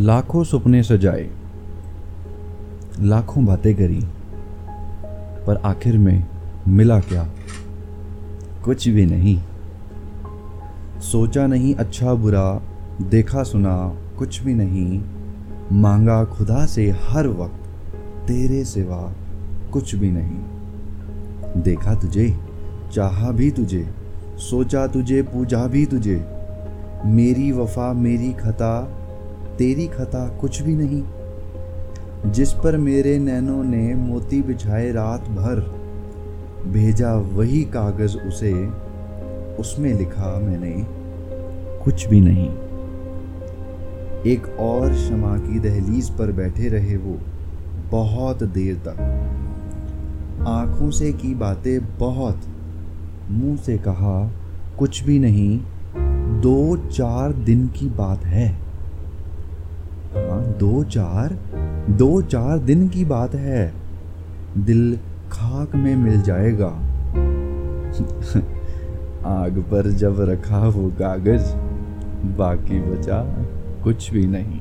लाखों सपने सजाए, लाखों बातें करी, पर आखिर में मिला क्या? कुछ भी नहीं। सोचा नहीं अच्छा बुरा, देखा सुना कुछ भी नहीं। मांगा खुदा से हर वक्त, तेरे सिवा कुछ भी नहीं। देखा तुझे, चाहा भी तुझे, सोचा तुझे, पूजा भी तुझे। मेरी वफा मेरी खता तेरी खता कुछ भी नहीं। जिस पर मेरे नैनों ने मोती बिछाए रात भर, भेजा वही कागज़ उसे, उसमें लिखा मैंने कुछ भी नहीं। एक और शमा की दहलीज पर बैठे रहे वो बहुत देर तक। आँखों से की बातें बहुत, मुँह से कहा कुछ भी नहीं, दो चार दिन की बात है। दो चार दो चार दिन की बात है। दिल खाक में मिल जाएगा। आग पर जब रखा वो कागज़, बाकी बचा कुछ भी नहीं।